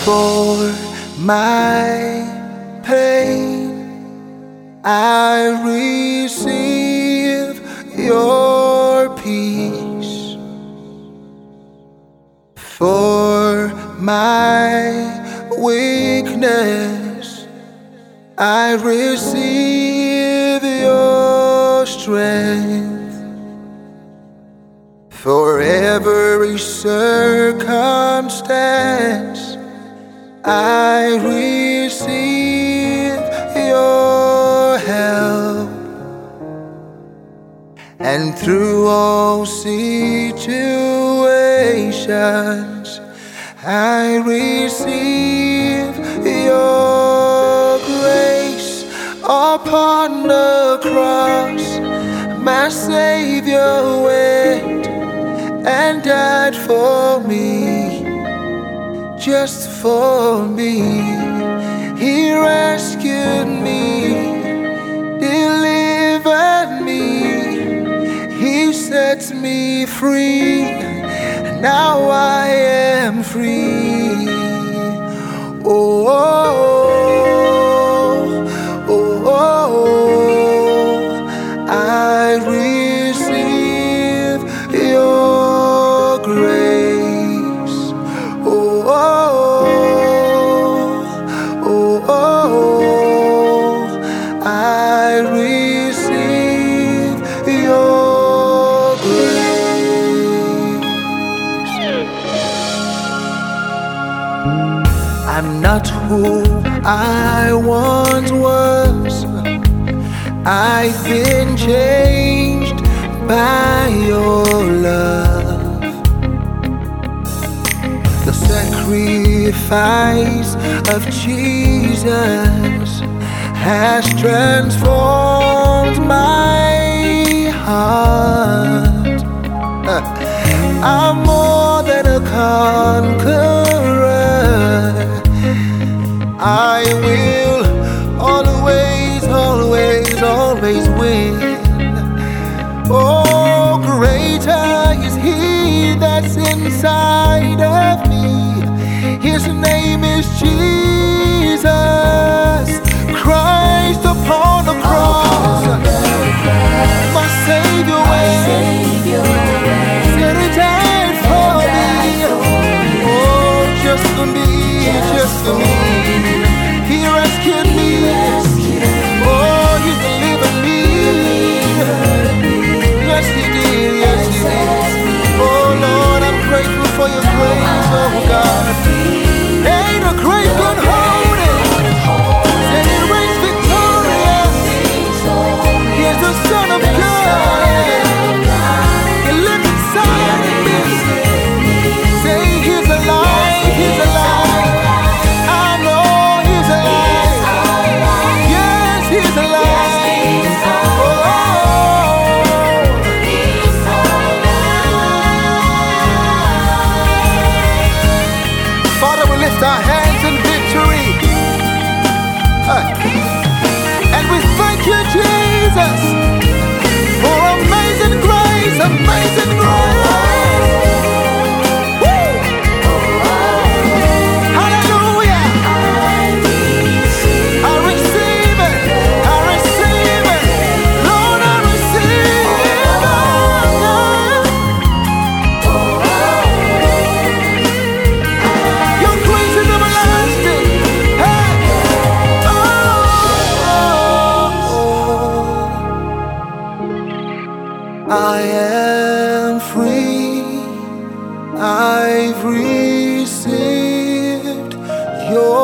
for my pain. I receive your peace for my weakness. I receive your strength for every circumstance. I receive your help, and through all situations, I receive your grace upon the cross. My Savior went and died for me just for me. He rescued me, delivered me, He set me free. Now I am free. Oh, oh, oh, oh, oh I receive I'm not who I once was. I've been changed by your love. The sacrifice of Jesus has transformed my heart. I'm more than a conqueror. Oh, greater is He that's inside of me. His name is Jesus lift our hands in victory. Hey. And we thank you, Jesus, I've received your